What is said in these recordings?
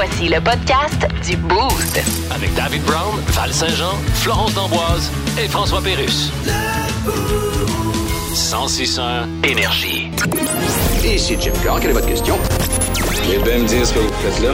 Voici le podcast du Boost. Avec David Brown, Val Saint-Jean, Florence D'Amboise et François Pérus. 1061 Énergie. Ici Jim Carr, quelle est votre question? Eh bien me dire ce que vous faites là.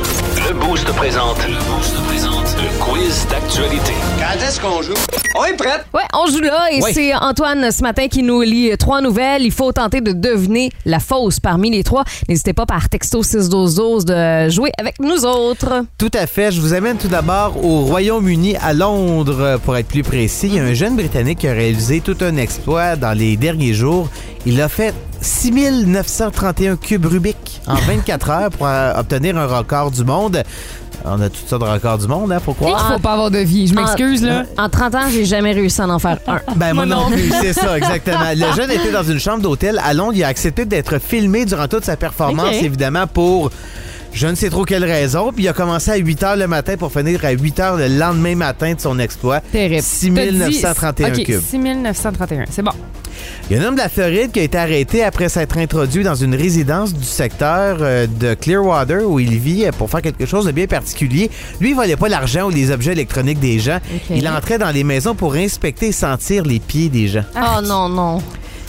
Le Boost présente. Le Boost présente. Le quiz d'actualité. Quand est-ce qu'on joue? On est prête! Ouais, on joue là et Oui. c'est Antoine ce matin qui nous lit trois nouvelles. Il faut tenter de deviner la fausse parmi les trois. N'hésitez pas par texto 61212 de jouer avec nous autres. Tout à fait. Je vous amène tout d'abord au Royaume-Uni, à Londres, pour être plus précis. Il y a un jeune Britannique qui a réalisé tout un exploit dans les derniers jours. Il a fait 6931 cubes Rubik en 24 heures pour euh, obtenir un record du monde. On a toutes sortes de records du monde, hein, faut Il faut pas avoir de vie. Je m'excuse, là. En 30 ans, j'ai jamais réussi à en faire un. Ben moi non plus, c'est ça, exactement. Le jeune était dans une chambre d'hôtel à Londres. Il a accepté d'être filmé durant toute sa performance, évidemment, pour je ne sais trop quelle raison. Puis il a commencé à 8 h le matin pour finir à 8 h le lendemain matin de son exploit. Terrible. 6931 T'as dit- cubes. OK, 6931. C'est bon. Il y a un homme de la Floride qui a été arrêté après s'être introduit dans une résidence du secteur euh, de Clearwater où il vit euh, pour faire quelque chose de bien particulier. Lui, il volait pas l'argent ou les objets électroniques des gens. Il entrait dans les maisons pour inspecter et sentir les pieds des gens. Oh non, non.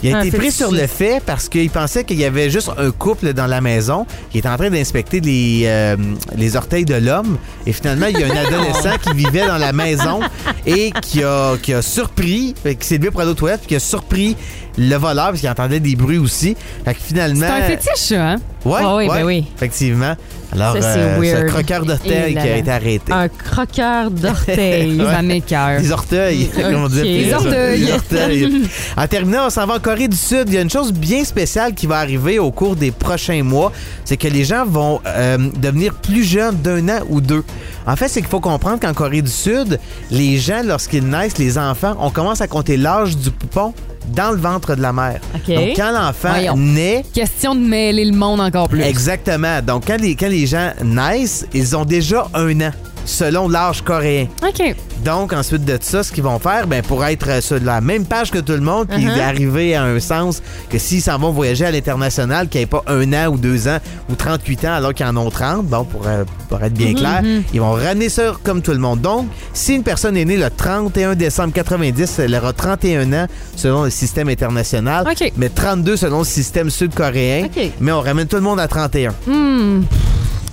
Il a Un été pris sur le fait parce qu'il pensait qu'il y avait juste un couple dans la maison qui était en train d'inspecter les, euh, les orteils de l'homme. Et finalement, il y a un adolescent qui vivait dans la maison et qui a, qui a surpris, qui s'est levé pour aller aux toilettes, puis qui a surpris le voleur parce qu'il entendait des bruits aussi. Fait que finalement. C'est un fétiche, ça, hein? Ouais, Ah oui, ouais, ben oui. Effectivement. Alors, Ça, c'est euh, ce croqueur d'orteil qui a été arrêté. Un croqueur d'orteil. Ça m'écoeure. Les orteils, comme on dit. Orteils. en terminant, on s'en va en Corée du Sud. Il y a une chose bien spéciale qui va arriver au cours des prochains mois. C'est que les gens vont euh, devenir plus jeunes d'un an ou deux. En fait, c'est qu'il faut comprendre qu'en Corée du Sud, les gens, lorsqu'ils naissent, les enfants, on commence à compter l'âge du poupon dans le ventre de la mère. Donc, quand l'enfant Voyons. naît, Question de mêler le monde encore plus. Exactement. Donc, quand les, quand les gens naissent, ils ont déjà un an, selon l'âge coréen. OK. Donc, ensuite de ça, ce qu'ils vont faire, ben, pour être sur la même page que tout le monde, puis Uh-huh. arriver à un sens que s'ils s'en vont voyager à l'international, qu'il n'y ait pas un an ou deux ans ou 38 ans alors qu'ils en ont 30, bon, pour, euh, pour être bien clair, ils vont ramener ça comme tout le monde. Donc, si une personne est née le 31 décembre 90, elle aura 31 ans selon le système international, OK. mais 32 selon le système sud-coréen, OK. mais on ramène tout le monde à 31. Hmm.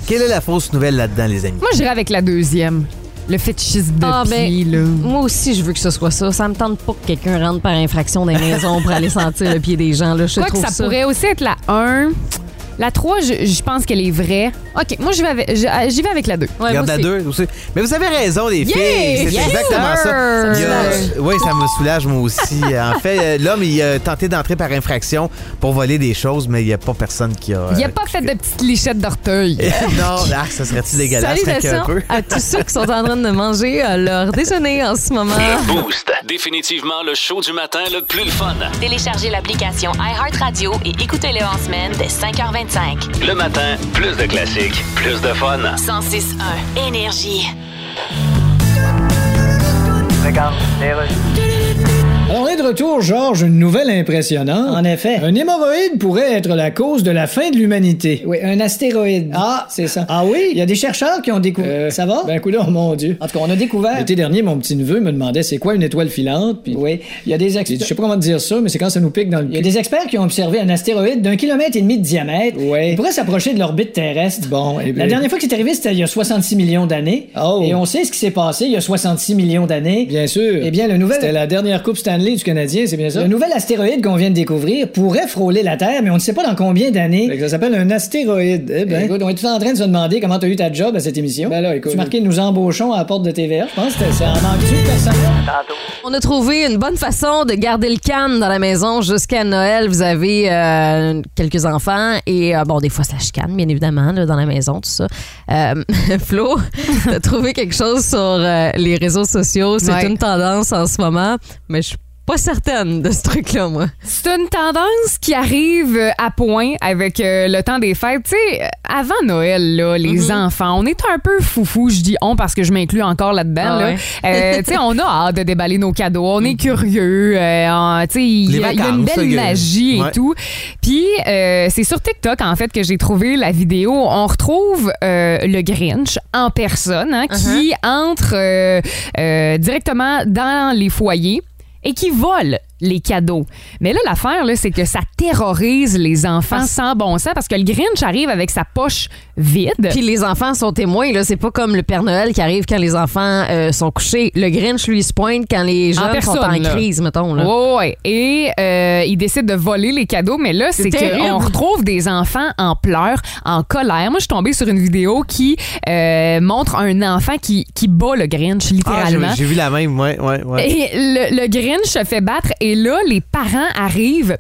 Quelle est la fausse nouvelle là-dedans, les amis? Moi, j'irais avec la deuxième. Le fétichisme de Ah, ben, pied, là. Moi aussi, je veux que ce soit ça. Ça me tente pas que quelqu'un rentre par infraction dans les maisons pour aller sentir le pied des gens. Là. Je Quoi que trouve ça, pourrait aussi être la 1. La 3, je, je pense qu'elle est vraie. OK, moi, j'y vais avec, je- euh, j'y vais avec la 2. Ouais, Regarde la aussi. deux aussi. Mais vous avez raison, les Yeah! filles. C'est Yes, exactement sir! ça. Il y a- oui, ça me soulage, moi aussi. En fait, euh, l'homme, il a tenté d'entrer par infraction pour voler des choses, mais il n'y a pas personne qui a. Il n'y a euh, pas fait de petites lichettes d'orteil. non, ah, ça serait-tu dégueulasse? Salutations peu? à tous ceux qui sont en train de manger euh, leur déjeuner en ce moment. Le Boost. Définitivement le show du matin le plus le fun. Téléchargez l'application iHeartRadio et écoutez-le en semaine dès 5h25. Le matin, plus de classiques, plus de fun. 106.1 Énergie. On est de retour, Georges, une nouvelle impressionnante. En effet. Un hémorroïde pourrait être la cause de la fin de l'humanité. Oui, un astéroïde. Ah, c'est ça. Ah oui? Il y a des chercheurs qui ont découvert. Euh, ça va? Ben, coudonc, mon Dieu. En tout cas, on a découvert. L'été dernier, mon petit neveu me demandait c'est quoi une étoile filante, puis Oui, il y a des je experts. sais pas comment dire ça, mais c'est quand ça nous pique dans le Il y a des experts qui ont observé un astéroïde d'un kilomètre et demi de diamètre. Ouais. Il pourrait s'approcher de l'orbite terrestre. Bon, eh bien- La dernière fois que c'est arrivé, c'était il y a 66 millions d'années. Oh. Et on sait ce qui s'est passé il y a 66 millions d'années. Bien sûr. Eh bien, le nouvel... C'était la dernière Coupe Stanley du Canadien, c'est bien ça? Le nouvel astéroïde qu'on vient de découvrir pourrait frôler la Terre, mais on ne sait pas dans combien d'années. Ça s'appelle un astéroïde. Eh ben. Écoute, on est tous en train de se demander comment tu as eu ta job à cette émission. Ben là, écoute. Tu marquais nous embauchons à la porte de TVA. Je pense que c'est en manque-tu de personnel? On a trouvé une bonne façon de garder le calme dans la maison jusqu'à Noël. Vous avez euh, quelques enfants et, euh, bon, des fois, ça chicane, bien évidemment, là, dans la maison, tout ça. Euh, Flo, t'as trouvé quelque chose sur euh, les réseaux sociaux. C'est Ouais. une tendance en ce moment, mais je suis pas certaine de ce truc-là, moi. C'est une tendance qui arrive à point avec euh, le temps des fêtes. Tu sais, avant Noël, là, les Mm-hmm. enfants, on est un peu foufou. Je dis on parce que je m'inclus encore là-dedans. Ah là. ouais. Euh, tu sais, on a hâte de déballer nos cadeaux. On est curieux. euh, on- tu sais, il y, a il y a une belle magie ouais. et tout. Puis, euh, c'est sur TikTok, en fait, que j'ai trouvé la vidéo. On retrouve euh, le Grinch en personne hein, qui entre euh, euh, directement dans les foyers et qui vole les cadeaux. Mais là, l'affaire, là, c'est que ça terrorise les enfants Parce- sans bon sens parce que le Grinch arrive avec sa poche vide. Puis les enfants sont témoins, là. C'est pas comme le Père Noël qui arrive quand les enfants euh, sont couchés. Le Grinch, lui, se pointe quand les En jeunes sont en là. crise, mettons, là. Ouais, ouais. Et euh, il décide de voler les cadeaux, mais là, c'est qu'on retrouve des enfants en pleurs, en colère. Moi, je suis tombée sur une vidéo qui euh, montre un enfant qui, qui bat le Grinch, Ah, j'ai littéralement. j'ai vu la même, ouais, ouais, ouais. Et le, le Grinch se fait battre et là, les parents arrivent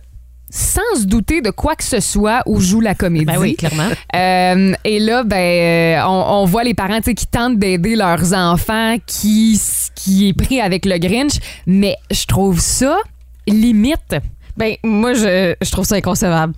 sans se douter de quoi que ce soit où joue la comédie. Ben oui, clairement. Euh, et là, ben, euh, on, on voit les parents qui tentent d'aider leurs enfants qui, qui est pris avec le Grinch, mais je trouve ça limite. Ben, moi, je, je trouve ça inconcevable.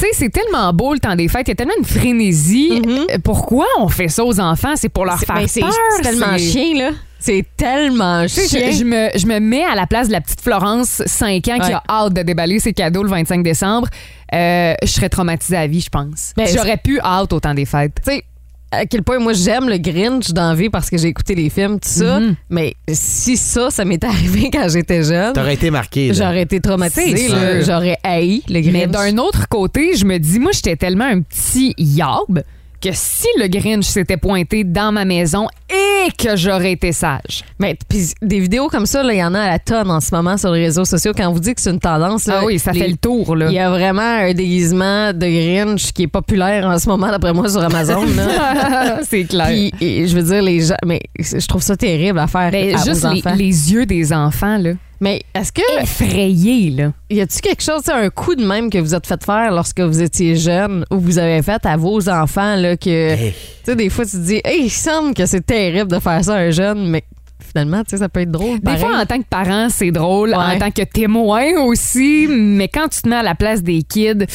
Tu sais, c'est tellement beau le temps des fêtes, il y a tellement une frénésie. Euh, Pourquoi on fait ça aux enfants? C'est pour leur faire ben, c'est- peur. c'est tellement chien, là. C'est tellement chien. je, je me, je me mets à la place de la petite Florence, 5 ans, qui a hâte de déballer ses cadeaux le 25 décembre. Euh, je serais traumatisée à vie, je pense. Ben, J'aurais pu hâte au temps des fêtes. tu sais, à quel point moi j'aime le Grinch dans la vie parce que j'ai écouté les films, tout ça. Mhm. Mais si ça, ça m'est arrivé quand j'étais jeune, T'aurais été marqué. là. j'aurais été traumatisée. J'aurais haï le Grinch. Mais d'un autre côté, je me dis, moi, j'étais tellement un petit yarb que si le Grinch s'était pointé dans ma maison et que j'aurais été sage. Mais puis des vidéos comme ça, il y en a à la tonne en ce moment sur les réseaux sociaux. Quand on vous dit que c'est une tendance, là, ah oui, ça les- fait le tour. Il y a vraiment un déguisement de Grinch qui est populaire en ce moment, d'après moi, sur Amazon. c'est clair. Puis, et je veux dire, les gens. Mais je trouve ça terrible à faire Ben, à- juste les, les yeux des enfants, là. Mais est-ce que. Effrayés, là. Y a-tu quelque chose, un coup de même que vous êtes fait faire lorsque vous étiez jeune ou vous avez fait à vos enfants, là, que. Hey. Tu sais, des fois, tu te dis, hey, il semble que c'est terrible de faire ça à un jeune, mais finalement, tu sais, ça peut être drôle. Des pareil. fois, en tant que parent, c'est drôle. Ouais. En tant que témoin aussi. Mais quand tu te mets à la place des kids,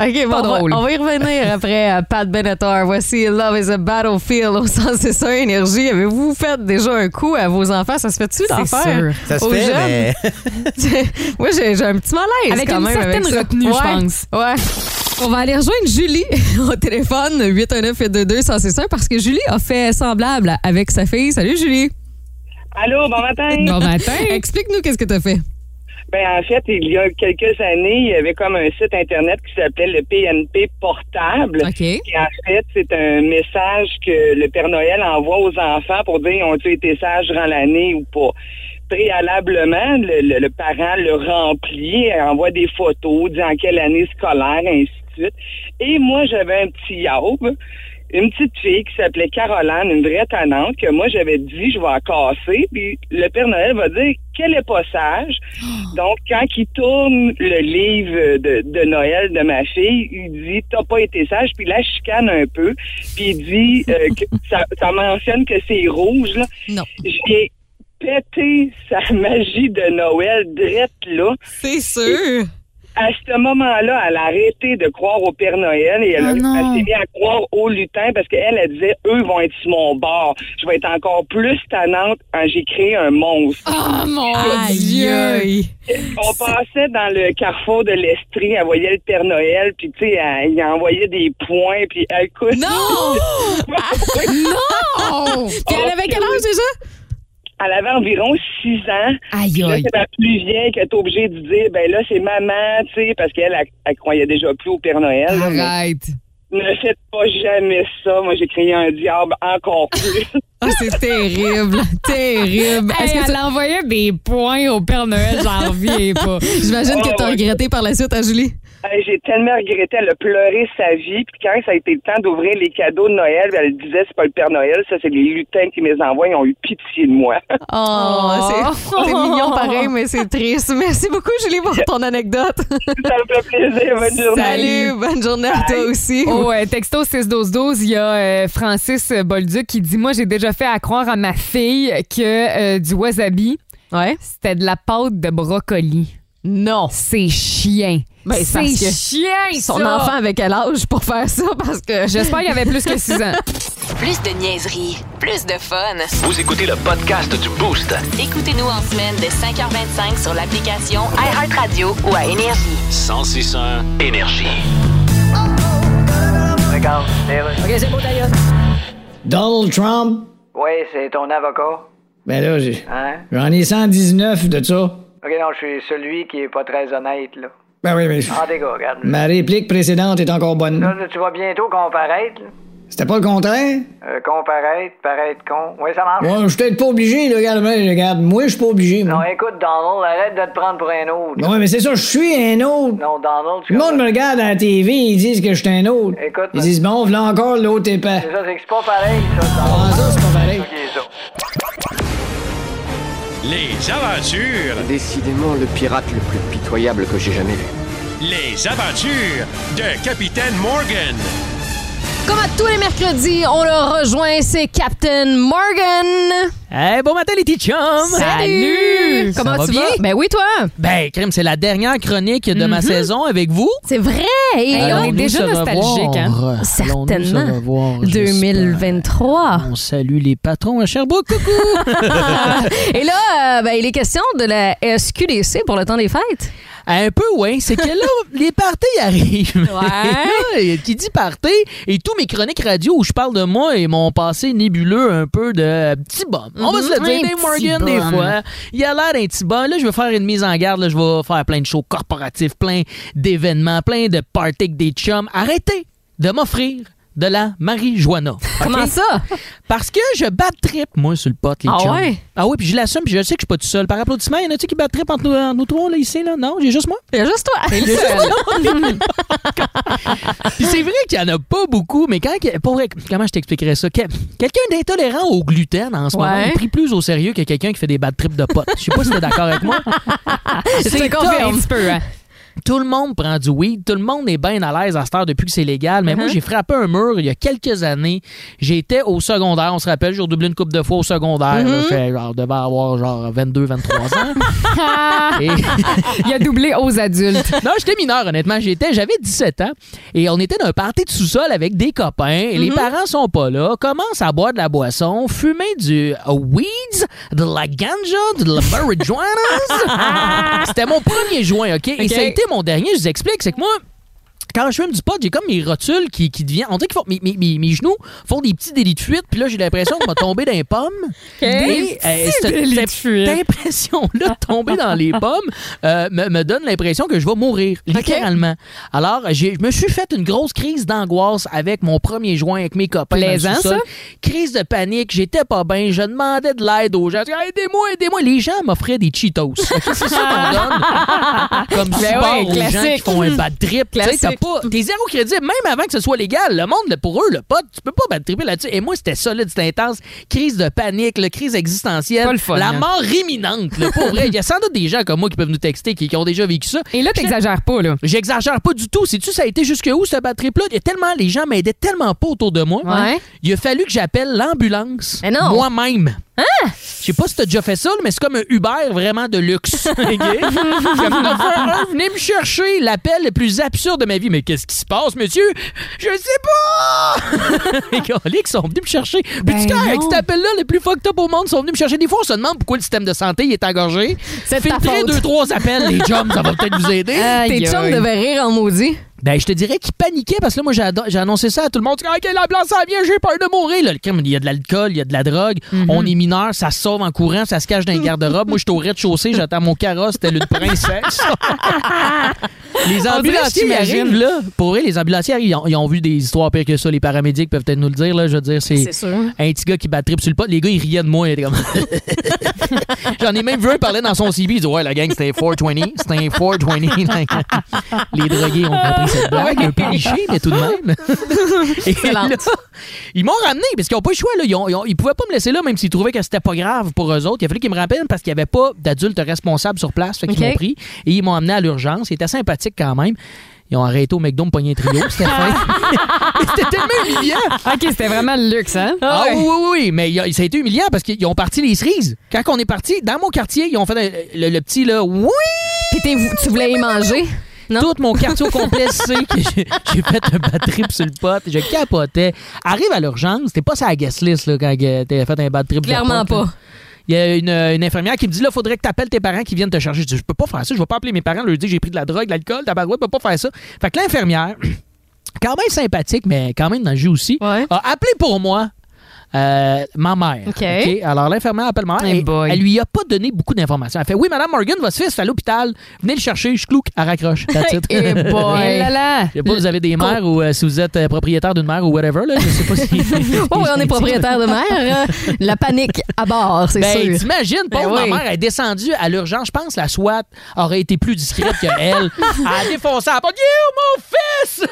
OK, bon, Pas on va- drôle. On, va, y revenir après euh, Pat Benatar. Voici Love is a Battlefield au sens c'est ça, énergie. Avez-vous fait déjà un coup à vos enfants? Ça se fait-tu d'en faire? sûr. Ça se aux fait, jeunes? mais Moi, j'ai un petit malaise Avec quand une même certaine avec retenue, je pense. Ouais. On va aller rejoindre Julie au téléphone 819 22 161 parce que Julie a fait semblable avec sa fille. Salut Julie. Allô, bon matin. bon matin. Explique-nous qu'est-ce que tu as fait. Ben, en fait, il y a quelques années, il y avait comme un site Internet qui s'appelait le PNP Portable. OK. Et en fait, c'est un message que le Père Noël envoie aux enfants pour dire ont-ils été sages durant l'année ou pas? Préalablement, le, le- le parent le remplit, envoie des photos, dit en quelle année scolaire, ainsi de suite. Et moi, j'avais un petit yaoub, une petite fille qui s'appelait Caroline, une vraie tannante, que moi, j'avais dit, je vais en casser. Puis le Père Noël va dire qu'elle est pas sage. Donc, quand il tourne le livre de, de Noël de ma fille, il dit T'as pas été sage, puis là, chicane un peu, puis il dit euh, que ça, ça mentionne que c'est rouge. Là. Non. J'ai pété sa magie de Noël drette là. C'est sûr. À ce moment-là, elle a arrêté de croire au Père Noël et elle, a- Oh non. elle s'est mise à croire au lutin parce qu'elle, elle disait, eux vont être sur mon bord. Je vais être encore plus tannante quand j'ai créé un monstre. Oh mon Dieu! On passait dans le carrefour de l'Estrie, elle voyait le Père Noël, puis tu sais, elle- il envoyait des points, puis elle écoute. Non! Non! Puis elle avait quel âge déjà? Elle avait environ six ans. Aïe, Là, aïe. c'est la plus vieille qui est obligée de dire, ben là, c'est maman, tu sais, parce qu'elle, elle, elle croyait déjà plus au Père Noël. mais Arrête. Ne faites pas jamais ça. Moi, j'ai créé un diable encore plus. Ah, c'est terrible. terrible. Est-ce Hey, que elle ça- envoyait des points au Père Noël, j'en reviens pas. J'imagine que Oh, tu as ouais. regretté par la suite, hein, Julie? J'ai tellement regretté. Elle a pleuré sa vie. Puis quand ça a été le temps d'ouvrir les cadeaux de Noël, elle disait, c'est pas le Père Noël, ça, c'est les lutins qui me les envoient. Ils ont eu pitié de moi. Oh, c'est c'est mignon pareil, mais c'est triste. Merci beaucoup, Julie, pour ton anecdote. ça me fait plaisir. Bonne journée. Salut, bonne journée à toi aussi. Au euh, texto 61212, il y a euh, Francis Bolduc qui dit Moi, j'ai déjà fait à croire à ma fille que euh, du wasabi, Ouais. C'était de la pâte de brocoli. Non. C'est chien. Ben, c'est que chien, Son ça. enfant avait quel âge pour faire ça? Parce que. J'espère qu'il y avait plus que 6 ans. Plus de niaiserie, plus de fun. Vous écoutez le podcast du Boost. Écoutez-nous en semaine de 5h25 sur l'application iHeartRadio ou à Énergie. 1061 Énergie. OK, c'est beau, d'ailleurs. Donald Trump? Oui, c'est ton avocat. Ben là, j'ai- Hein? j'en ai 119 de ça. Ok, non, je suis celui qui est pas très honnête, là. Ben oui, mais Ah, des gars, regarde. ma réplique précédente est encore bonne. Là, là, tu vas bientôt comparaître, là. C'était pas le contraire? Euh, comparaître, paraître con. Oui, ça marche. Moi, je suis peut-être pas obligé, là, regarde, ben, regarde. Moi, je suis pas obligé, Non, moi. écoute, Donald, arrête de te prendre pour un autre. Non, mais c'est ça, je suis un autre. Non, Donald, tu Le monde me regarde à la TV, ils disent que je suis un autre. Écoute, Ils disent, bon, voilà encore l'autre épais. C'est ça, c'est que c'est pas pareil, ça, Ah, Donald. ça, c'est pas pareil. Ça. Les aventures, Décidément le pirate le plus pitoyable que j'ai jamais vu. les aventures de Capitaine Morgan. Comme à tous les mercredis, on le rejoint, c'est Captain Morgan. Hey, bon matin les petits chums! Salut! Comment tu vas? Ben oui, toi. Ben, crème, c'est la dernière chronique de ma Mhm. saison avec vous. C'est vrai. Et on est déjà nostalgique, hein? Allons-nous se Certainement. revoir, j'espère. 2023. On salue les patrons à Sherbrooke, coucou! Et là, euh, ben, il est question de la SQDC pour le temps des fêtes. Un peu, oui. C'est que là, les parties arrivent. Ouais. Là, qui dit party, et tous mes chroniques radio où je parle de moi et mon passé nébuleux un peu de petit bum. On va se le Mhm, dire, Dave Morgan, des fois. Il a l'air d'un petit bum. Là, je vais faire une mise en garde. Là, je vais faire plein de shows corporatifs, plein d'événements, plein de parties avec des chums. Arrêtez de m'offrir de la marijuana. OK? Comment ça? Parce que je bad trip, moi, sur le pot, les Ah chums. ouais? Ah oui, puis je l'assume, puis je sais que je suis pas tout seul. Par applaudissement, il y en a-tu qui bad trip entre nous, entre nous trois, là, ici, là? Non, j'ai juste moi. Il y a juste toi. Juste. Puis c'est vrai qu'il y en a pas beaucoup, mais quand. Pour vrai, comment je t'expliquerais ça? Que- Quelqu'un d'intolérant au gluten en ce moment est pris plus au sérieux que quelqu'un qui fait des bad trips de potes. Je sais pas si t'es d'accord avec moi. Tough. confirme. Un petit peu, hein? Tout le monde prend du weed, tout le monde est bien à l'aise à cette heure depuis que c'est légal. Mais moi, Uh-huh. j'ai frappé un mur il y a quelques années. J'étais au secondaire, on se rappelle, j'ai redoublé une couple de fois au secondaire. je devais avoir genre 22, 23 ans. Et- Il a doublé aux adultes. non, j'étais mineur, honnêtement. J'étais, j'avais 17 ans et on était dans un party de sous-sol avec des copains. Et Mhm. les parents sont pas là. Commencent à boire de la boisson, fumer du weeds, de la ganja, de la marijuana. C'était mon premier joint, OK? Et OK. ça a été mon dernier. Je vous explique, c'est que moi, quand je fume du pot, j'ai comme mes rotules qui, qui deviennent. On dirait que mes, mes, mes, mes genoux font des petits délits de fuite, puis là, j'ai l'impression de me tomber dans les pommes. Et, euh, cette- impression-là de tomber dans les pommes euh, me, me donne l'impression que je vais mourir, littéralement. Alors, je me suis fait une grosse crise d'angoisse avec mon premier joint avec mes copains. Plaisant, ça? Crise de panique, j'étais pas bien, je demandais de l'aide aux gens. Aidez-moi, aidez-moi. Les gens m'offraient des Cheetos. C'est ça qu'on donne comme Ben support ouais, aux gens qui font un bad trip. T'as pas, t'es zéro crédit, même avant que ce soit légal. Le monde, là, pour eux, le pote, tu peux pas bad tripper là-dessus. Et moi, c'était solide, c'était intense. Crise de panique, le crise existentielle. Pas le fun, la hein. mort imminente. là, pour vrai. Il y a sans doute des gens comme moi qui peuvent nous texter, qui, qui ont déjà vécu ça. Et là, t'exagères pas, là. J'exagère pas du tout. Sais-tu, ça a été jusque où, ce bad trip-là? Il y a tellement, les gens m'aidaient tellement pas autour de moi. Ouais. Il a fallu que j'appelle l'ambulance. Mais Moi-même. Je sais pas si t'as déjà fait ça, mais c'est comme un Uber vraiment de luxe. OK? Comme, un, venez me chercher l'appel le plus absurde de ma vie. Mais qu'est-ce qui se passe, monsieur? Je sais pas! Les coliques sont venus me chercher. Puis Ben tu sais, avec cet appel-là, le plus fucked up au monde sont venus me chercher. Des fois, on se demande pourquoi le système de santé il est engorgé. C'est Filtrez deux, trois appels, les chums, ça va peut-être vous aider. Tes chums devaient rire en maudit. Ben, je te dirais qu'il paniquait parce que là, moi, j'ai annoncé ça à tout le monde. Ah, OK, la blanche, ça vient, j'ai peur de mourir. Là, le crime, il y a de l'alcool, il y a de la drogue. On est mineur, ça se sauve en courant, ça se cache dans les garde-robes. moi, je suis au rez-de-chaussée, j'attends mon carrosse, telle une princesse. les ambulanciers arrivent, là. Pour eux, les ambulanciers, ils ont, ils ont vu des histoires pires que ça. Les paramédics peuvent peut-être nous le dire, là. Je veux dire, c'est un petit gars qui bat trip sur le pot. Les gars, ils riaient de moi. Comme. J'en ai même vu un parler dans son CV. Il dit Ouais, la gang, c'était un 420. C'était un 420. Les drogués ont compris cette blague. Un peu cliché, mais tout de même. Et là, Excellente. ils m'ont ramené parce qu'ils n'ont pas le choix. Là. Ils, ont, ils, ont- ils pouvaient pas me laisser là, même s'ils trouvaient que c'était pas grave pour eux autres. Il a fallu qu'ils me rappellent parce qu'il n'y avait pas d'adultes responsables sur place. Fait qu'ils m'ont pris et ils m'ont amené à l'urgence. Ils étaient sympathiques quand même. Ils ont arrêté au McDo me pogner trio. C'était fin. Mais c'était tellement humiliant. OK, c'était vraiment le luxe, hein? Ah oui, oui, oui, mais a- ça a été humiliant parce qu'ils ont parti les cerises. Quand on est parti, dans mon quartier, ils ont fait le, le petit là, oui! Puis tu voulais y manger? Non? Tout mon quartier au complet sait que j'ai j'ai fait un bad trip sur le pot. Je capotais. Arrive à l'urgence, t'es pas sur la guest list là, quand euh, t'as fait un bad trip. de Clairement pot, là. pas. Il y a une, une infirmière qui me dit là, faudrait que tu appelles tes parents qui viennent te chercher. Je dis, je peux pas faire ça, je vais pas appeler mes parents, leur dire que j'ai pris de la drogue, de l'alcool, ta barouette, je peux pas faire ça. Fait que l'infirmière, quand même sympathique, mais quand même dans le jus aussi, a appelé pour moi. Euh, ma mère. OK. Alors, l'infirmière appelle ma mère Hey et elle lui a pas donné beaucoup d'informations. Elle fait Oui, Madame Morgan, votre fils est à l'hôpital. Venez le chercher. Je clouque, elle raccroche. Eh boy. Eh là là! Je sais pas, vous avez des mères ou euh, si vous êtes euh, propriétaire d'une mère ou whatever. Là, je sais pas si. Oh, oui, on est propriétaire de mer. hein. La panique à bord, c'est Ben, sûr. t'imagines, Ben pauvre oui. ma mère est descendue à l'urgence. Je pense que la SWAT aurait été plus discrète que elle. Elle a défoncé la porte. You, mon fils!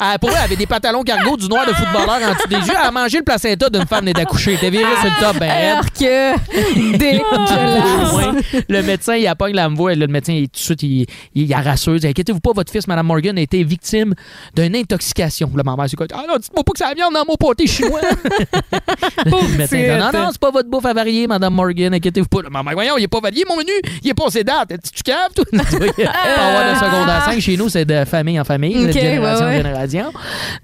Elle, pour elle, elle avait des pantalons cargo du noir de footballeur en dessous des yeux. Elle a mangé le placenta d'une femme née d'accoucher. Elle était virée sur le top, ben. Alors que dégueulasse. Le médecin, il appogne la voix. Le médecin, il, tout de suite, il, il. Il dit, Inquiétez-vous pas, votre fils, Mme Morgan, a été victime d'une intoxication. Là, ma mère, c'est quoi? Ah non, dites-moi pas que la viande dans mon pâté chinois. le médecin dit, non, non, c'est pas votre bouffe avariée, Mme Morgan. Inquiétez-vous pas. Là, ma mère, voyons, il est pas varié, mon menu. Il est passé date. Tu caves, toi? Pas avoir de secondaire 5 chez nous, c'est de famille en famille, de génération ouais, ouais. en génération.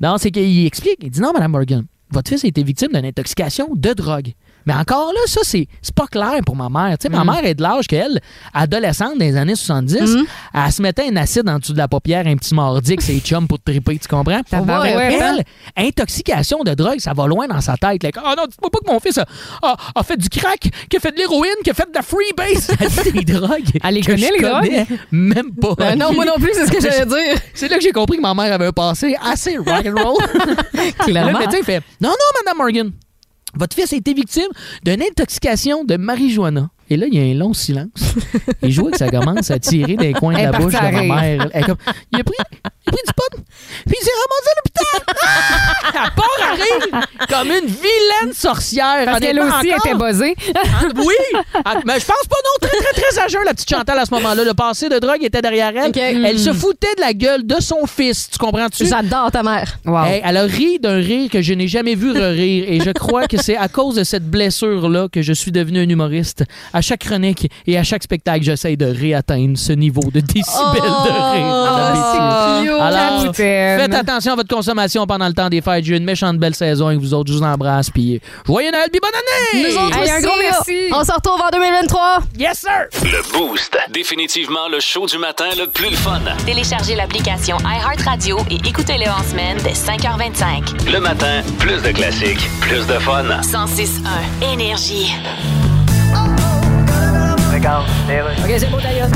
Non, c'est qu'il explique. Il dit, non, Mme Morgan, votre fils a été victime d'une intoxication de drogue. Mais encore là, ça, c'est c'est pas clair pour ma mère. Tu sais, ma mère est de l'âge qu'elle, adolescente dans les années 70, elle se mettait un acide en dessous de la paupière, un petit mardi que c'est chum pour te triper, tu comprends? Hein? elle, intoxication de drogue, ça va loin dans sa tête. Ah non, dites-moi pas que mon fils a, fait du crack, qu'il a fait de l'héroïne, qu'il a fait de la freebase. Elle fait des drogues. Elle les connaît, les drogues? Même pas. Ben non, moi non plus, c'est ce que j'allais dire. C'est là que j'ai compris que ma mère avait un passé assez rock'n'roll. Clairement. Là, le médecin fait Non, non, Madame Morgan, votre fils a été victime d'une intoxication de marijuana. Et là, il y a un long silence. Et je vois que ça commence à tirer des coins de la bouche de ma mère. Elle comme, il, a pris, il a pris du pot, puis il s'est ramassé à l'hôpital. Elle part à rire comme une vilaine sorcière. Parce qu'elle aussi était buzzée. Ah, oui! Ah, mais je pense pas, non. Très, très, très à jeun, la petite Chantal, à ce moment-là. Le passé de drogue était derrière elle. Elle se foutait de la gueule de son fils. Tu comprends-tu? J'adore ta mère. Wow. Hey, elle a ri d'un rire que je n'ai jamais vu rire et je crois que c'est à cause de cette blessure-là que je suis devenu un humoriste. À chaque chronique et à chaque spectacle, j'essaye de réatteindre ce niveau de décibels de rire. Oh, Messieurs. cute. Alors, faites attention à votre consommation pendant le temps des fêtes. J'ai eu une méchante belle saison avec vous autres. Je vous embrasse. Puis, joyeux Noël, puis bonne année! Nous autres Hey, un gros merci. On se retrouve en 2023. Yes, sir! Le Boost. Définitivement le show du matin le plus le fun. Téléchargez l'application iHeartRadio et écoutez-le en semaine dès 5h25. Le matin, plus de classiques, plus de fun. 106.1 Énergie. Regarde, OK, c'est d'ailleurs.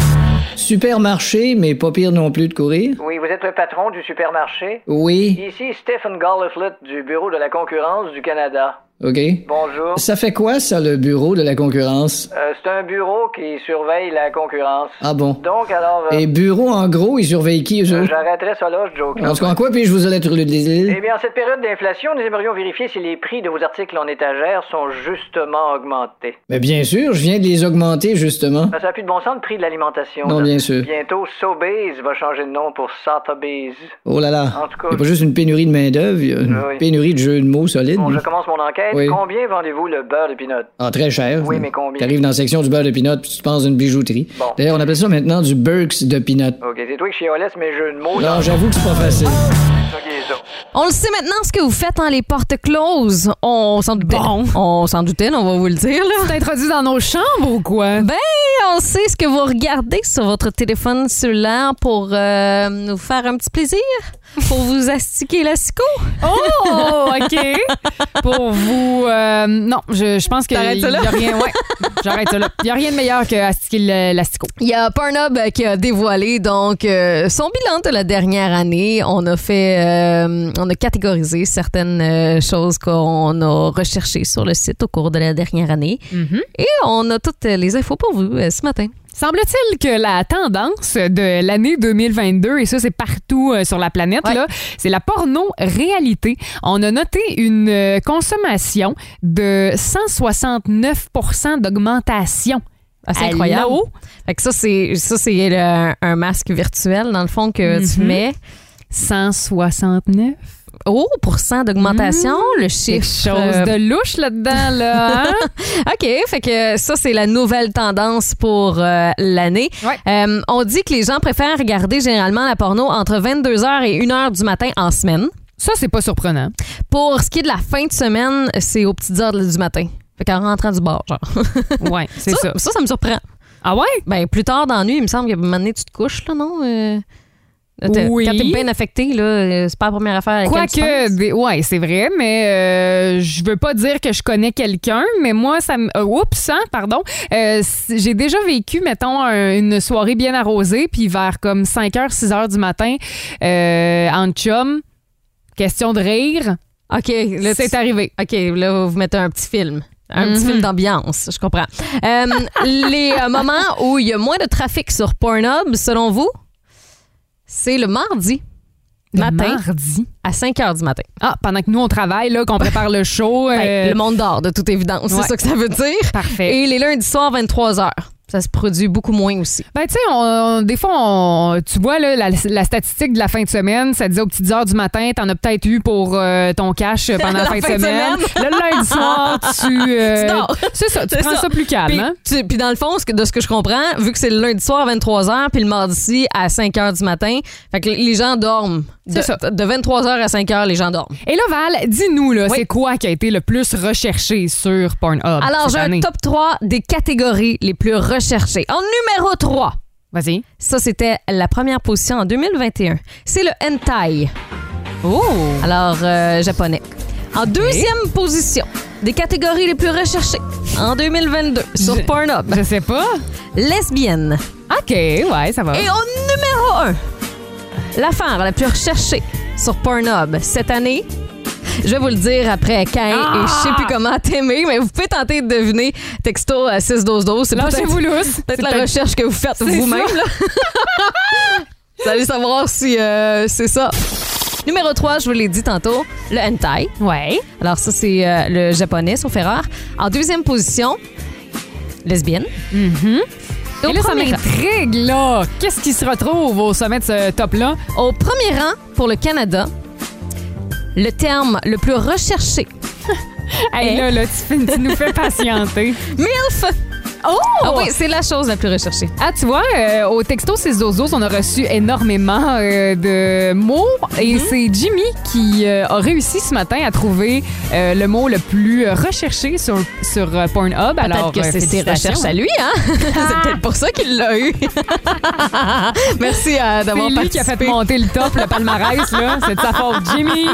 Supermarché, mais pas pire non plus de courir. Oui, vous êtes le patron du supermarché? Oui. Ici Stephen Garliflet du Bureau de la concurrence du Canada. OK? Bonjour. Ça fait quoi, ça, le bureau de la concurrence? Euh, c'est un bureau qui surveille la concurrence. Ah bon? Donc, alors, euh, Et bureau, en gros, ils surveillent qui, eux euh, j'arrêterai ça là, je joke. En tout cas, en quoi puis-je vous aller le Eh désir? bien, en cette période d'inflation, nous aimerions vérifier si les prix de vos articles en étagère sont justement augmentés. Mais bien sûr, je viens de les augmenter, justement. Ben, ça n'a plus de bon sens le prix de l'alimentation. Non, là. bien sûr. Bientôt, Sobeys va changer de nom pour Sotheby's. Oh là là. En tout cas, Il a pas juste une pénurie de main-d'œuvre, il y a une Oui. pénurie de jeux de mots solides. bon, je commence mon enquête. Oui. Combien vendez-vous le beurre de pinot? Ah, très cher. Oui, mais combien? T'arrives dans la section du beurre de pinot puis tu te penses d'une bijouterie. Bon. D'ailleurs, on appelle ça maintenant du Burks de pinot. OK, c'est toi qui chiolais mes jeux de mots. Non, j'avoue que c'est pas facile. On le sait maintenant ce que vous faites en les portes closes. On s'en doutait. Bon. On s'en doutait, on va vous le dire. Là. Introduit dans nos chambres ou quoi? Ben, on sait ce que vous regardez sur votre téléphone cellulaire pour euh, nous faire un petit plaisir, pour vous astiquer la sco. Oh, OK. Pour vous. euh, non, je, je pense T'arrêtes ça là? a rien. Ouais, j'arrête ça là. Il n'y a rien de meilleur que astiquer le- l'asticot. Il y a Pornhub qui a dévoilé donc euh, son bilan de la dernière année. On a fait, euh, on a catégorisé certaines choses qu'on a recherchées sur le site au cours de la dernière année. Et on a toutes les infos pour vous ce matin. Semble-t-il que la tendance de l'année 2022, et ça c'est partout euh, sur la planète, Ouais. là, c'est la porno-réalité. On a noté une euh, consommation de 169% d'augmentation. Ah, c'est incroyable. Fait que ça, c'est ça, c'est un masque virtuel, dans le fond, que tu Mhm. mets. 169. Oh, pour cent d'augmentation, le chiffre. Quelque chose euh, de louche là-dedans, là. hein? OK, fait que ça, c'est la nouvelle tendance pour euh, l'année. Euh, on dit que les gens préfèrent regarder généralement la porno entre 22h et 1h du matin en semaine. Ça, c'est pas surprenant. Pour ce qui est de la fin de semaine, c'est aux petites heures du matin. Fait qu'en rentrant du bar, genre. Ouais, c'est ça. Ça, ça me surprend. Ah ouais? Ben, plus tard dans la nuit, il me semble qu'à un moment donné, tu te couches, là, non? Euh, Oui. Quand t'es bien affecté, là, euh, c'est pas la première affaire à laquelle tu Quoique, penses. des- ouais, c'est vrai, mais euh, je veux pas dire que je connais quelqu'un, mais moi, ça me. euh, oups, hein, pardon. Euh, J'ai déjà vécu, mettons, un- une soirée bien arrosée, puis vers comme 5h, 6h du matin, en chum, question de rire. OK, là, C'est arrivé. OK, là, vous mettez un petit film. Un petit Mhm. film d'ambiance, je comprends. Les moments où il y a moins de trafic sur Pornhub, selon vous, c'est le mardi matin mardi? à 5 h du matin. Ah, pendant que nous, on travaille, là, qu'on prépare le show. Ben, euh, le monde dort, de toute évidence. ouais. C'est ça que ça veut dire. Parfait. Et les lundis soirs, 23 h. Ça se produit beaucoup moins aussi. Ben, tu sais, des fois, on- tu vois, là, la, la statistique de la fin de semaine, ça disait aux petites heures du matin, t'en as peut-être eu pour euh, ton cash pendant la, fin, de semaine. semaine. Le lundi soir, tu. euh. C'est ça, tu C'est prends ça, plus calme. Puis, hein? tu- puis dans le fond, de ce que je comprends, vu que c'est le lundi soir à 23h, puis le mardi à 5h du matin, fait que les gens dorment. De, ça. de 23h à 5h, les gens dorment. Et là, Val, dis-nous, là, Oui. c'est quoi qui a été le plus recherché sur Pornhub? Alors, j'ai un année? top 3 des catégories les plus recherchées. En numéro 3, Vas-y. ça, c'était la première position en 2021. C'est le hentai. Oh! Alors, euh, japonais. En deuxième position, des catégories les plus recherchées en 2022 sur Je- Pornhub. Je sais pas. Lesbienne. OK, ouais, ça va. Et au numéro 1, l'affaire la plus recherchée sur Pornhub cette année. Je vais vous le dire après Ah! et je sais plus comment t'aimer, mais vous pouvez tenter de deviner texto à 6 12 12 C'est peut-être la recherche que vous faites vous-même. vous allez savoir si euh, c'est ça. Numéro 3, je vous l'ai dit tantôt, le hentai. Ouais. Alors ça, c'est euh, le japonais, sauf erreur. En deuxième position, lesbienne. Mhm. Au Et là, ça m'intrigue, là. Qu'est-ce qui se retrouve au sommet de ce top-là? Au premier rang, pour le Canada, le terme le plus recherché, Hey, là, là, tu, tu nous fais patienter. MILF. Oh! Ah oui, c'est la chose la plus recherchée. Ah, tu vois, euh, au texto 6 on a reçu énormément euh, de mots et Mhm. c'est Jimmy qui euh, a réussi ce matin à trouver le mot le plus recherché sur, sur Pornhub. Alors, que c'est ses recherches à lui, hein? c'est peut-être pour ça qu'il l'a eu. Merci C'est d'avoir participé. qui a fait monter le top, le palmarès, là. C'est de sa faute, Jimmy.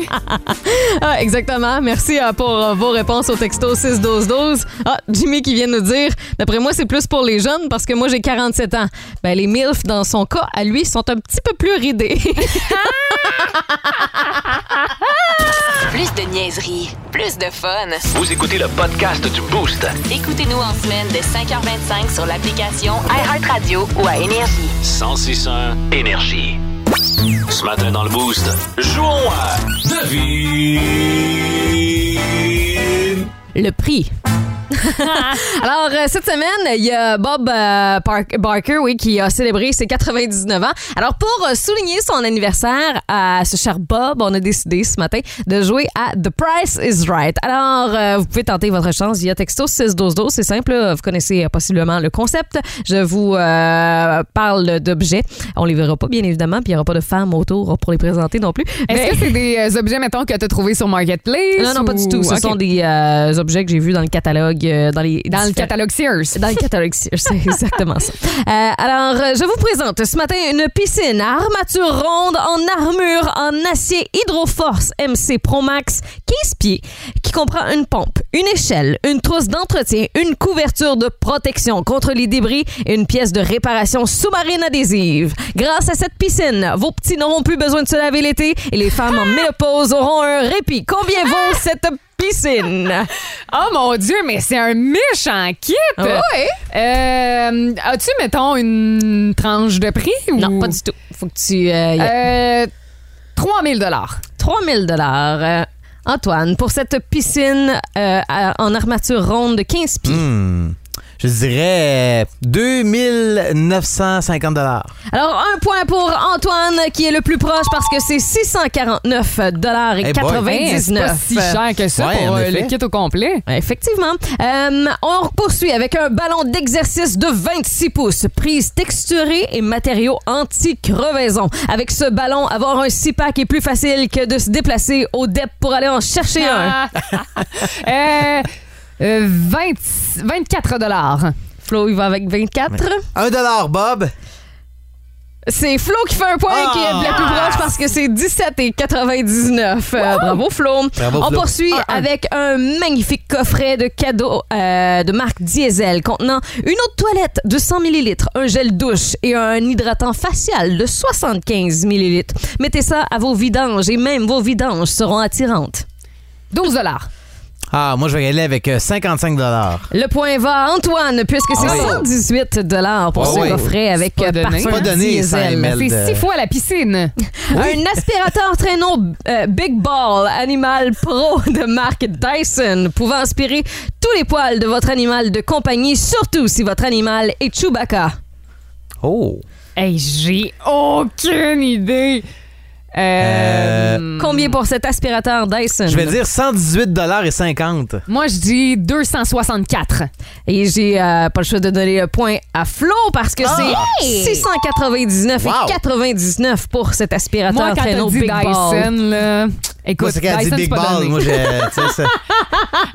Ah, exactement. Merci pour vos réponses au texto 6 12 12. Ah, Jimmy qui vient nous dire, d'après moi, c'est plus pour les jeunes parce que moi, j'ai 47 ans. Ben, les MILF, dans son cas, à lui, sont un petit peu plus ridés. Plus de niaiserie, plus de fun. Vous écoutez le podcast du Boost. Écoutez-nous en semaine de 5h25 sur l'application iHeartRadio ou à Énergie. 1061 Énergie. Ce matin dans le Boost, jouons à Devine. Le prix. Alors, euh, cette semaine, il y a Bob euh, Barker, oui, qui a célébré ses 99 ans. Alors, pour euh, souligner son anniversaire à ce cher Bob, on a décidé ce matin de jouer à The Price is Right. Alors, vous pouvez tenter votre chance via texto 61212. C'est simple, vous connaissez possiblement le concept. Je vous euh, parle d'objets. On les verra pas, bien évidemment, puis il n'y aura pas de femmes autour pour les présenter non plus. Est-ce Mais- que c'est des euh, objets, mettons, que tu as trouvés sur Marketplace? non, non, pas du ou- tout. Ce sont des euh, objets que j'ai vus dans le catalogue. Euh, dans les Dans le catalogue Sears. Dans le catalogue Sears, c'est exactement ça. Euh, alors, euh, je vous présente ce matin une piscine à armature ronde en armure en acier Hydroforce MC Pro Max 15 pieds qui comprend une pompe, une échelle, une trousse d'entretien, une couverture de protection contre les débris et une pièce de réparation sous-marine adhésive. Grâce à cette piscine, vos petits n'auront plus besoin de se laver l'été et les femmes en ménopause auront un répit. Combien vaut cette piscine? Oh mon Dieu, mais c'est un méchant kit! Ouais. Euh, As-tu, mettons, une tranche de prix? Ou... Non, pas du tout. Faut que tu... euh, y a- Euh, 3000 dollars. 3000 dollars. Euh, Antoine, pour cette piscine euh, en armature ronde de 15 pieds, Hmm. Je dirais euh, 2950 Alors, un point pour Antoine, qui est le plus proche parce que c'est 649 dollars et Eh boy. 99. C'est pas si cher que ça Ouais, pour euh, le kit au complet. Effectivement. Euh, on poursuit avec un ballon d'exercice de 26 pouces, prise texturée et matériaux anti-crevaison. Avec ce ballon, avoir un six-pack est plus facile que de se déplacer au DEP pour aller en chercher un. Euh, euh, 20 24 dollars. Flo, il va avec 24. 1 dollar, Bob. C'est Flo qui fait un point, Ah! qui est le plus proche parce que c'est 17 et 99. Euh, bravo Flo. Bravo, On poursuit avec un magnifique coffret de cadeaux euh, de marque Diesel contenant une eau de toilette de 100 ml, un gel douche et un hydratant facial de 75 ml. Mettez ça à vos vidanges et même vos vidanges seront attirantes. 12 dollars. Ah, moi, je vais y aller avec euh, 55 dollars. Le point va à Antoine puisque c'est Ah oui. 118 pour Ah ce oui. coffret avec pas donné. parfum pas donné, ça, Diesel. C'est six fois la piscine. Un aspirateur traîneau euh, Big Ball Animal Pro de marque Dyson pouvant aspirer tous les poils de votre animal de compagnie, surtout si votre animal est Chewbacca. Oh. Hey, j'ai aucune idée. Euh, Combien pour cet aspirateur Dyson? Je vais dire 118 dollars et 50. Moi, je dis 264. Et j'ai euh, pas le choix de donner le point à Flo parce que c'est 699 Wow. et 99 pour cet aspirateur Moi, quand t'as traîneau dit Big Dyson, là... Écoute, Moi, c'est quand elle dit Big Ball. Moi, ça-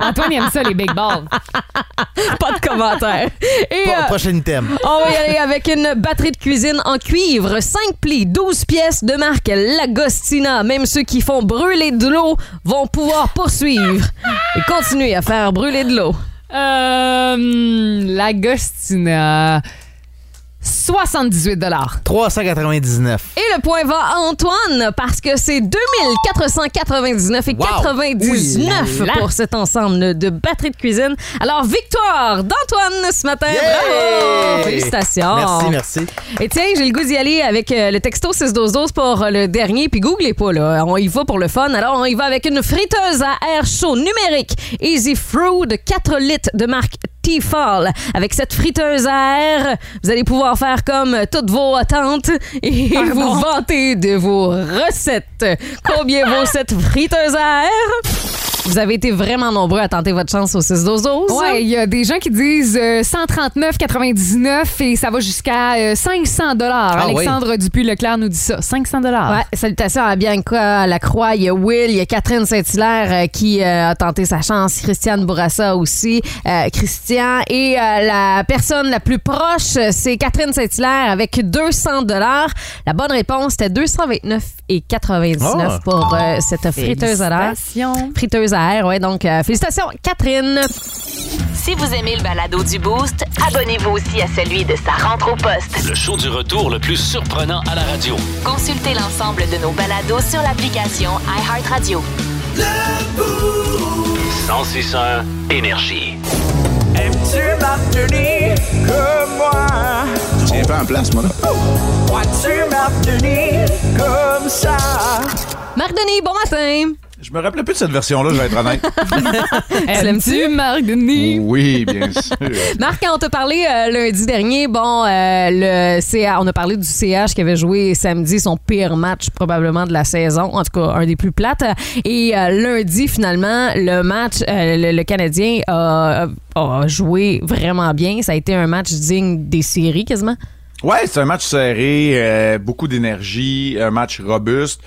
Antoine, il aime ça, les big balls. Pas de commentaire. Et, Pro- euh, Prochain item. On va y aller avec une batterie de cuisine en cuivre, 5 plis, 12 pièces de marque Lagostina. Même ceux qui font brûler de l'eau vont pouvoir poursuivre et continuer à faire brûler de l'eau. Euh, L'Agostina. 78 dollars. 399. Et le point va à Antoine parce que c'est 2499 et Wow. 99 Oui là là. pour cet ensemble de batteries de cuisine. Alors, victoire d'Antoine ce matin. Yeah! Bravo! Félicitations. Merci, merci. Et tiens, j'ai le goût d'y aller avec euh, le texto 61212 pour euh, le dernier. Puis googlez pas, là. On y va pour le fun. Alors, on y va avec une friteuse à air chaud numérique Easy Fruit de 4 litres de marque T-Fall. Avec cette friteuse à air, vous allez pouvoir faire comme toutes vos tantes et vous vanter de vos recettes. Combien vaut cette friteuse à air? Vous avez été vraiment nombreux à tenter votre chance au 61212. Ouais, il y a des gens qui disent euh, 139,99 et ça va jusqu'à euh, 500 dollars. Ah Alexandre Dupuis-Leclerc nous dit ça. 500 dollars. Ouais, salutations à Bianca Lacroix, il y a Will, il y a Catherine Saint-Hilaire euh, qui euh, a tenté sa chance, Christiane Bourassa aussi, euh, Christian et euh, la personne la plus proche, euh, c'est Catherine Saint-Hilaire avec 200 dollars. La bonne réponse c'était 229 et 99 Oh. pour euh, cette friteuse à l'air. Friteuse à ouais, donc euh, félicitations Catherine. Si vous aimez le balado du Boost, abonnez-vous aussi à celui de sa rentre au poste. Le show du retour le plus surprenant à la radio. Consultez l'ensemble de nos balados sur l'application iHeartRadio. 1061 Énergie. Aimes-tu Martini comme moi? Tiens pas en place, moi, là. Vois-tu Martini comme ça? Marc Denis, bon matin. Je me rappelais plus de cette version-là, je vais être honnête. Aimes-tu? Marc Denis? oui, bien sûr. Marc, quand on t'a parlé euh, lundi dernier, bon, euh, le CA, on a parlé du CH qui avait joué samedi son pire match probablement de la saison, en tout cas un des plus plates. Et euh, lundi, finalement, le match, euh, le, le Canadien a, a joué vraiment bien. Ça a été un match digne des séries quasiment. Ouais, c'est un match serré, euh, beaucoup d'énergie, un match robuste.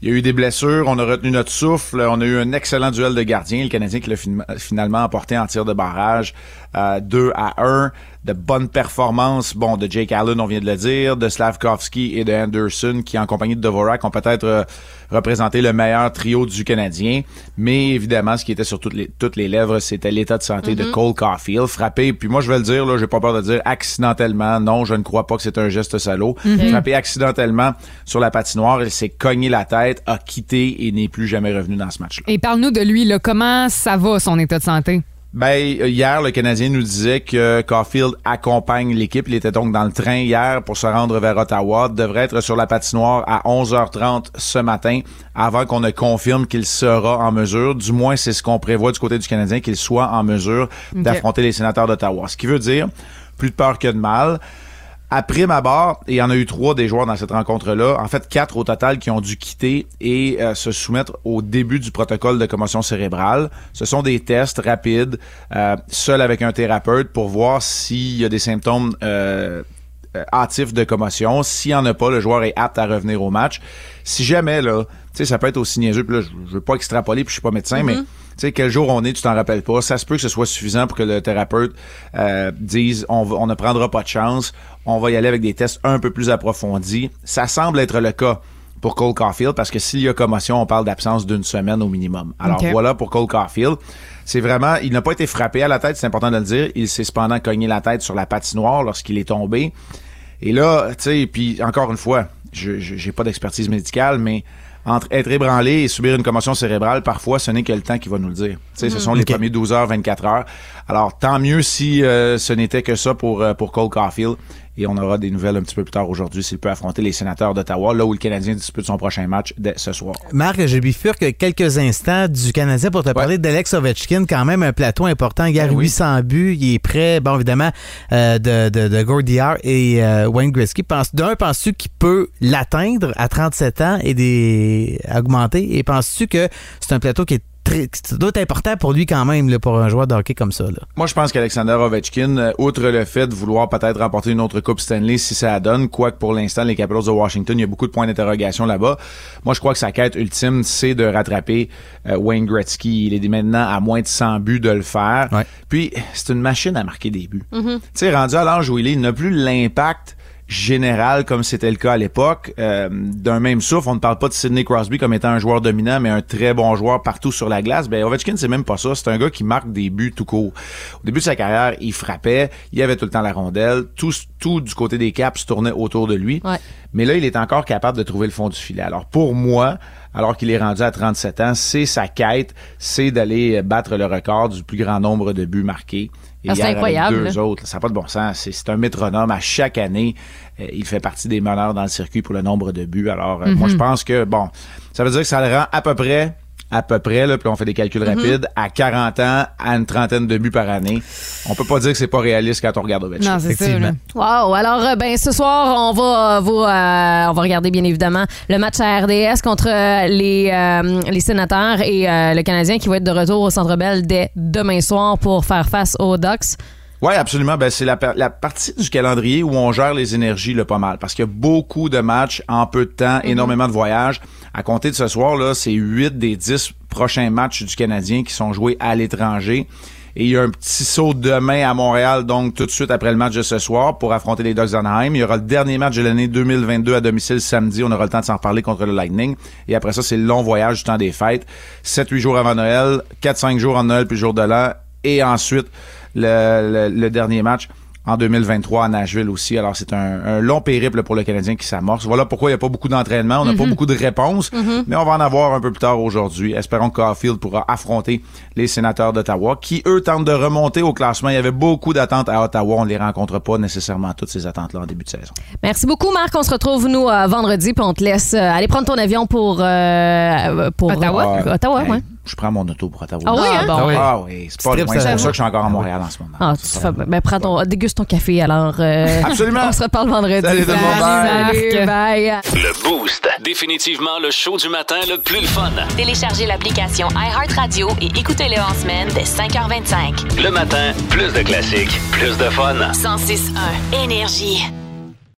Il y a eu des blessures, on a retenu notre souffle, on a eu un excellent duel de gardiens, le Canadien qui l'a fin- finalement emporté en tir de barrage euh, 2 à 1, de bonnes performances, bon, de Jake Allen, on vient de le dire, de Slavkovski et de Anderson qui en compagnie de Dvorak ont peut-être euh, représenté le meilleur trio du Canadien, mais évidemment ce qui était sur toutes les, toutes les lèvres, c'était l'état de santé de Mhm. Cole Caulfield, frappé, puis moi je vais le dire, là, j'ai pas peur de le dire, accidentellement, non, je ne crois pas que c'est un geste salaud, Mhm. frappé accidentellement sur la patinoire, il s'est cogné la tête, a quitté et n'est plus jamais revenu dans ce match-là. Et parle-nous de lui, là, comment ça va son état de santé? Ben, hier, le Canadien nous disait que Caulfield accompagne l'équipe. Il était donc dans le train hier pour se rendre vers Ottawa. Devrait être sur la patinoire à 11h30 ce matin avant qu'on ne confirme qu'il sera en mesure. Du moins, c'est ce qu'on prévoit du côté du Canadien, qu'il soit en mesure d'affronter les sénateurs d'Ottawa. Ce qui veut dire plus de peur que de mal. À prime abord, et il y en a eu trois des joueurs dans cette rencontre-là, en fait quatre au total qui ont dû quitter et euh, se soumettre au début du protocole de commotion cérébrale. Ce sont des tests rapides, euh, seuls avec un thérapeute, pour voir s'il y a des symptômes euh, euh, hâtifs de commotion. S'il n'y en a pas, le joueur est apte à revenir au match. Si jamais, là, tu sais, ça peut être aussi niaiseux, puis là, je je veux pas extrapoler, puis je suis pas médecin, mais Mhm. tu sais, quel jour on est, tu t'en rappelles pas. Ça se peut que ce soit suffisant pour que le thérapeute euh, dise on, va- on ne prendra pas de chance, on va y aller avec des tests un peu plus approfondis. Ça semble être le cas pour Cole Caulfield parce que s'il y a commotion, on parle d'absence d'une semaine au minimum. Alors voilà pour Cole Caulfield. C'est vraiment, il n'a pas été frappé à la tête, c'est important de le dire. Il s'est cependant cogné la tête sur la patinoire lorsqu'il est tombé. Et là, tu sais, puis encore une fois, je je- j'ai pas d'expertise médicale, mais entre être ébranlé et subir une commotion cérébrale, parfois, ce n'est que le temps qui va nous le dire. Tu sais, ce Mhm. sont les premiers 12 heures, 24 heures. Alors, tant mieux si euh, ce n'était que ça pour, euh, pour Cole Caulfield. Et on aura des nouvelles un petit peu plus tard aujourd'hui s'il peut affronter les sénateurs d'Ottawa, là où le Canadien dispute son prochain match dès ce soir. Marc, je bifurque quelques instants du Canadien pour te parler d'Alex Ovechkin, quand même un plateau important. Il y a Ben oui. 800 buts. Il est prêt, bon, évidemment, euh, de, de, de et euh, Wayne Gretzky. Pense, d'un, penses-tu qu'il peut l'atteindre à 37 ans et des augmenter? Et penses-tu que c'est un plateau qui est très, qui doit être important pour lui quand même, là, pour un joueur de hockey comme ça? Là? Moi, je pense qu'Alexander Ovechkin, euh, outre le fait de vouloir peut-être remporter une autre Coupe Stanley si ça la donne, quoique pour l'instant, les Capitals de Washington, il y a beaucoup de points d'interrogation là-bas. Moi, je crois que sa quête ultime, c'est de rattraper euh, Wayne Gretzky. Il est maintenant à moins de 100 buts de le faire. Puis, c'est une machine à marquer des buts. Mhm. Tu sais, rendu à l'âge où il est, il n'a plus l'impact général comme c'était le cas à l'époque. Euh, D'un même souffle, on ne parle pas de Sidney Crosby comme étant un joueur dominant, mais un très bon joueur partout sur la glace. Ben Ovechkin, c'est même pas ça. C'est un gars qui marque des buts tout court. Au début de sa carrière, il frappait, il avait tout le temps la rondelle, tout, tout du côté des caps tournait autour de lui. Mais là, il est encore capable de trouver le fond du filet. Alors pour moi, alors qu'il est rendu à 37 ans, c'est sa quête, c'est d'aller battre le record du plus grand nombre de buts marqués. Ah, c'est avec incroyable, Deux autres, ça n'a pas de bon sens. C'est c'est un métronome. À chaque année, euh, il fait partie des meneurs dans le circuit pour le nombre de buts. Alors, euh, moi, Mhm. je pense que, bon, ça veut dire que ça le rend à peu près, à peu près, là, puis on fait des calculs Mhm. rapides, à 40 ans, à une trentaine de buts par année. On peut pas dire que c'est pas réaliste quand on regarde Ovechkin. Non, c'est ça, là. Wow. Alors, euh, ben, ce soir, on va, euh, vous, euh, on va regarder bien évidemment le match à RDS contre les, euh, les sénateurs et euh, le Canadien qui va être de retour au Centre Bell dès demain soir pour faire face aux Ducks. Oui, absolument. Ben, c'est la, la partie du calendrier où on gère les énergies le pas mal. Parce qu'il y a beaucoup de matchs en peu de temps, énormément de voyages. À compter de ce soir, là, c'est 8 des 10 prochains matchs du Canadien qui sont joués à l'étranger. Et il y a un petit saut demain à Montréal, donc tout de suite après le match de ce soir pour affronter les Ducks d'Anaheim. Il y aura le dernier match de l'année 2022 à domicile samedi. On aura le temps de s'en reparler contre le Lightning. Et après ça, c'est le long voyage du temps des fêtes. 7-8 jours avant Noël, 4-5 jours en Noël puis jour de l'an. Et ensuite, le dernier match en 2023 à Nashville aussi. Alors, c'est un, un long périple pour le Canadien qui s'amorce. Voilà pourquoi il n'y a pas beaucoup d'entraînement. On n'a pas Mhm. beaucoup de réponses, Mhm. mais on va en avoir un peu plus tard aujourd'hui. Espérons que Caulfield pourra affronter les sénateurs d'Ottawa, qui, eux, tentent de remonter au classement. Il y avait beaucoup d'attentes à Ottawa. On ne les rencontre pas nécessairement toutes ces attentes-là en début de saison. Merci beaucoup, Marc. On se retrouve, nous, euh, vendredi, puis on te laisse euh, aller prendre ton avion pour, euh, pour Ottawa? Ottawa, ouais. Je prends mon auto pour Ottawa. Ah oui, hein? Ah oui, Ah c'est pas loin. C'est pour ça que je suis encore à Montréal en ce moment. Ah, tu fais, ben, prends ton, déguste ton café, alors. euh, Absolument. On se reparle vendredi. Salut tout le monde. Bye. Le Boost. Définitivement le show du matin le plus le fun. Téléchargez l'application iHeartRadio et écoutez-le en semaine dès 5h25. Le matin, plus de classiques, plus de fun. 106.1 Énergie.